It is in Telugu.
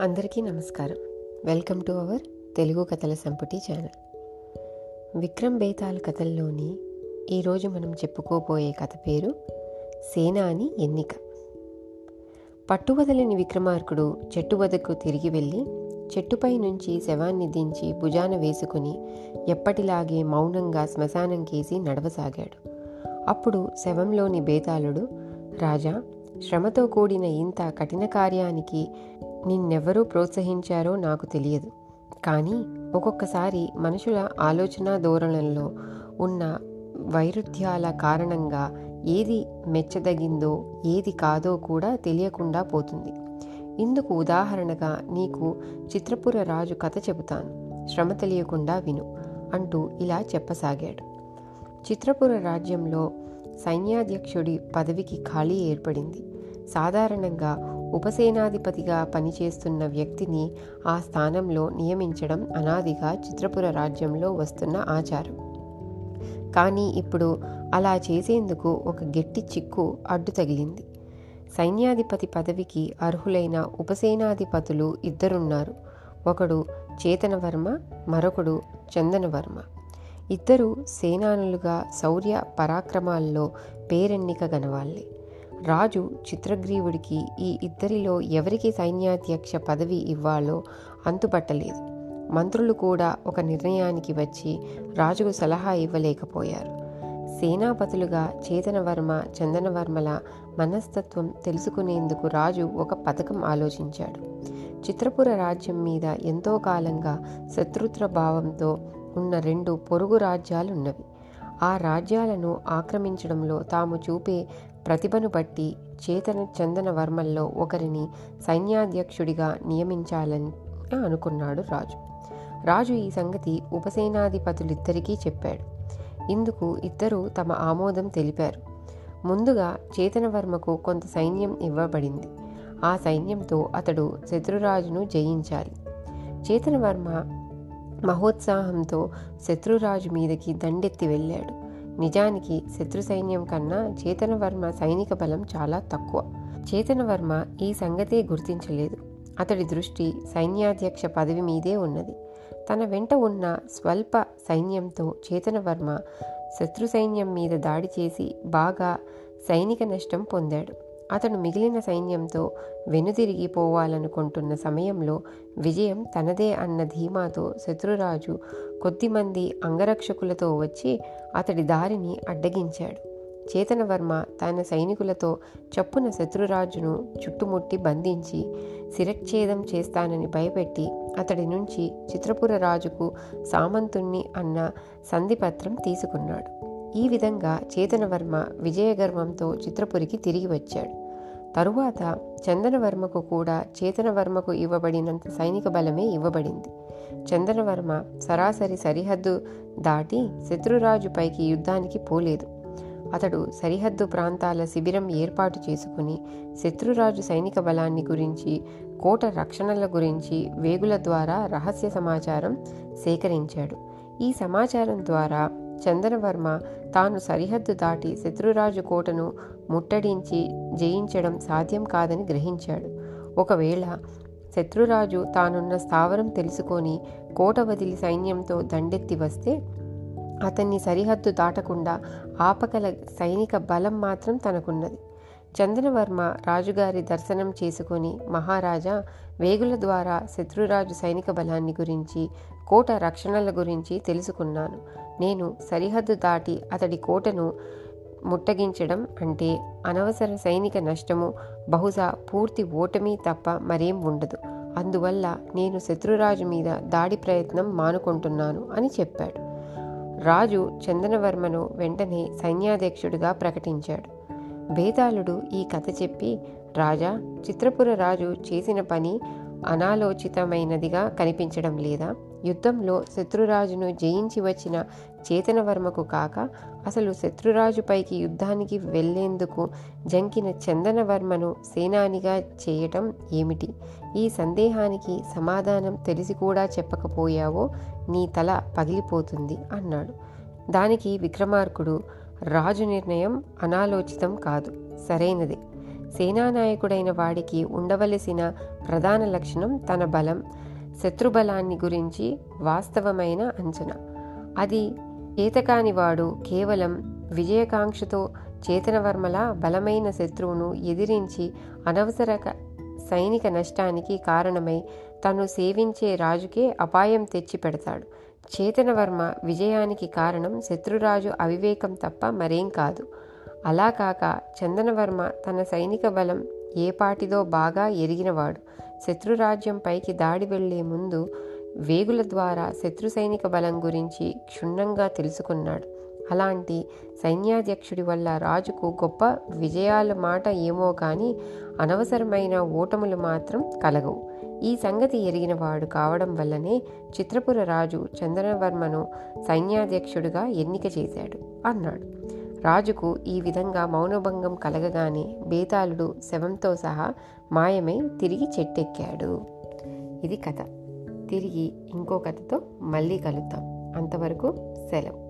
అందరికీ నమస్కారం. వెల్కమ్ టు అవర్ తెలుగు కథల సంపుటి ఛానల్. విక్రమ్ బేతాల్ కథల్లోని ఈరోజు మనం చెప్పుకోబోయే కథ పేరు సేనాని ఎన్నిక. పట్టువదలని విక్రమార్కుడు చెట్టు వద్దకు తిరిగి వెళ్ళి చెట్టుపై నుంచి శవాన్ని దించి భుజాన వేసుకుని ఎప్పటిలాగే మౌనంగా శ్మశానం కేసి నడవసాగాడు. అప్పుడు శవంలోని బేతాళుడు రాజా శ్రమతో కూడిన ఇంత కఠిన కార్యానికి నిన్నెవరూ ప్రోత్సహించారో నాకు తెలియదు. కానీ ఒక్కొక్కసారి మనుషుల ఆలోచన ధోరణుల్లో ఉన్న వైరుధ్యాల కారణంగా ఏది మెచ్చదగిందో ఏది కాదో కూడా తెలియకుండా పోతుంది. ఇందుకు ఉదాహరణగా నీకు చిత్రపుర రాజు కథ చెబుతాను. శ్రమ తెలియకుండా విను అంటూ ఇలా చెప్పసాగాడు. చిత్రపుర రాజ్యంలో సైన్యాధ్యక్షుడి పదవికి ఖాళీ ఏర్పడింది. సాధారణంగా ఉపసేనాధిపతిగా పనిచేస్తున్న వ్యక్తిని ఆ స్థానంలో నియమించడం అనాదిగా చిత్రపుర రాజ్యంలో వస్తున్న ఆచారం. కానీ ఇప్పుడు అలా చేసేందుకు ఒక గట్టి చిక్కు అడ్డు తగిలింది. సైన్యాధిపతి పదవికి అర్హులైన ఉపసేనాధిపతులు ఇద్దరున్నారు. ఒకడు చేతనవర్మ మరొకడు చందనవర్మ. ఇద్దరు సేనానులుగా శౌర్య పరాక్రమాల్లో పేరెన్నిక గనవాళ్ళే. రాజు చిత్రగ్రీవుడికి ఈ ఇద్దరిలో ఎవరికి సైన్యాధ్యక్ష పదవి ఇవ్వాలో అంతుపట్టలేదు. మంత్రులు కూడా ఒక నిర్ణయానికి వచ్చి రాజుకు సలహా ఇవ్వలేకపోయారు. సేనాపతులుగా చేతనవర్మ చందనవర్మల మనస్తత్వం తెలుసుకునేందుకు రాజు ఒక పథకం ఆలోచించాడు. చిత్రపుర రాజ్యం మీద ఎంతో కాలంగా శత్రుత్వ భావంతో ఉన్న రెండు పొరుగు రాజ్యాలున్నవి. ఆ రాజ్యాలను ఆక్రమించడంలో తాము చూపే ప్రతిభను బట్టి చేతన చందన వర్మల్లో ఒకరిని సైన్యాధ్యక్షుడిగా నియమించాలని అనుకున్నాడు రాజు. రాజు ఈ సంగతి ఉపసేనాధిపతులిద్దరికీ చెప్పాడు. ఇందుకు ఇద్దరూ తమ ఆమోదం తెలిపారు. ముందుగా చేతనవర్మకు కొంత సైన్యం ఇవ్వబడింది. ఆ సైన్యంతో అతడు శత్రురాజును జయించాలి. చేతనవర్మ మహోత్సాహంతో శత్రురాజు మీదకి దండెత్తి వెళ్ళాడు. నిజానికి శత్రు సైన్యం కన్నా చేతనవర్మ సైనిక బలం చాలా తక్కువ. చేతనవర్మ ఈ సంగతే గుర్తించలేదు. అతడి దృష్టి సైన్యాధ్యక్ష పదవి మీదే ఉన్నది. తన వెంట ఉన్న స్వల్ప సైన్యంతో చేతనవర్మ శత్రు సైన్యం మీద దాడి చేసి బాగా సైనిక నష్టం పొందాడు. అతను మిగిలిన సైన్యంతో వెనుదిరిగిపోవాలనుకుంటున్న సమయంలో విజయం తనదే అన్న ధీమాతో శత్రురాజు కొద్దిమంది అంగరక్షకులతో వచ్చి అతడి దారిని అడ్డగించాడు. చేతనవర్మ తన సైనికులతో చప్పున శత్రురాజును చుట్టుముట్టి బంధించి శిరచ్ఛేదం చేస్తానని భయపెట్టి అతడి నుంచి చిత్రపుర రాజుకు సామంతుణ్ణి అన్న సంధిపత్రం తీసుకున్నాడు. ఈ విధంగా చేతనవర్మ విజయగర్వంతో చిత్రపురికి తిరిగి వచ్చాడు. తరువాత చందనవర్మకు కూడా చేతనవర్మకు ఇవ్వబడినంత సైనిక బలమే ఇవ్వబడింది. చందనవర్మ సరాసరి సరిహద్దు దాటి శత్రురాజుపైకి యుద్ధానికి పోలేదు. అతడు సరిహద్దు ప్రాంతాల శిబిరం ఏర్పాటు చేసుకుని శత్రురాజు సైనిక బలాన్ని గురించి కోట రక్షణల గురించి వేగుల ద్వారా రహస్య సమాచారం సేకరించాడు. ఈ సమాచారం ద్వారా చందనవర్మ తాను సరిహద్దు దాటి శత్రురాజు కోటను ముట్టడించి జయించడం సాధ్యం కాదని గ్రహించాడు. ఒకవేళ శత్రురాజు తానున్న స్థావరం తెలుసుకొని కోట వదిలి సైన్యంతో దండెత్తి వస్తే అతన్ని సరిహద్దు దాటకుండా ఆపగల సైనిక బలం మాత్రం తనకున్నది. చందనవర్మ రాజుగారి దర్శనం చేసుకొని మహారాజా వేగుల ద్వారా శత్రురాజు సైనిక బలాన్ని గురించి కోట రక్షణల గురించి తెలుసుకున్నాను. నేను సరిహద్దు దాటి అతడి కోటను ముట్టగించడం అంటే అనవసర సైనిక నష్టము బహుశా పూర్తి ఓటమి తప్ప మరేం ఉండదు. అందువల్ల నేను శత్రురాజు మీద దాడి ప్రయత్నం మానుకుంటున్నాను అని చెప్పాడు. రాజు చందనవర్మను వెంటనే సైన్యాధ్యక్షుడిగా ప్రకటించాడు. బేతాళుడు ఈ కథ చెప్పి రాజా చిత్రపుర రాజు చేసిన పని అనాలోచితమైనదిగా కనిపించడం లేదా? యుద్ధంలో శత్రురాజును జయించి వచ్చిన చేతనవర్మకు కాక అసలు శత్రురాజుపైకి యుద్ధానికి వెళ్ళేందుకు జంకిన చందనవర్మను సేనానిగా చేయటం ఏమిటి? ఈ సందేహానికి సమాధానం తెలిసి కూడా చెప్పకపోయావో నీ తల పగిలిపోతుంది అన్నాడు. దానికి విక్రమార్కుడు రాజు నిర్ణయం అనాలోచితం కాదు. సరైనదే. సేనానాయకుడైన వాడికి ఉండవలసిన ప్రధాన లక్షణం తన బలం శత్రుబలాన్ని గురించి వాస్తవమైన అంచనా. అది చేతకాని వాడు కేవలం విజయకాంక్షతో చేతనవర్మల బలమైన శత్రువును ఎదిరించి అనవసర సైనిక నష్టానికి కారణమై తను సేవించే రాజుకే అపాయం తెచ్చి పెడతాడు చేతనవర్మ విజయానికి కారణం శత్రురాజు అవివేకం తప్ప మరేం కాదు. అలా కాక చందనవర్మ తన సైనిక బలం ఏపాటిదో బాగా ఎరిగినవాడు. శత్రురాజ్యం పైకి దాడి వెళ్ళే ముందు వేగుల ద్వారా శత్రు సైనిక బలం గురించి క్షుణ్ణంగా తెలుసుకున్నాడు. అలాంటి సైన్యాధ్యక్షుడి వల్ల రాజుకు గొప్ప విజయాల మాట ఏమో కానీ అనవసరమైన ఓటములు మాత్రం కలగవు. ఈ సంగతి ఎరిగినవాడు కావడం వల్లనే చిత్రపుర రాజు చంద్రవర్మను సైన్యాధ్యక్షుడిగా ఎన్నిక చేశాడు అన్నాడు. రాజుకు ఈ విధంగా మౌనభంగం కలగగానే బేతాళుడు శవంతో సహా మాయమై తిరిగి చెట్టెక్కాడు. ఇది కథ. తిరిగి ఇంకో కథతో మళ్ళీ కలుద్దాం. అంతవరకు సెలవు.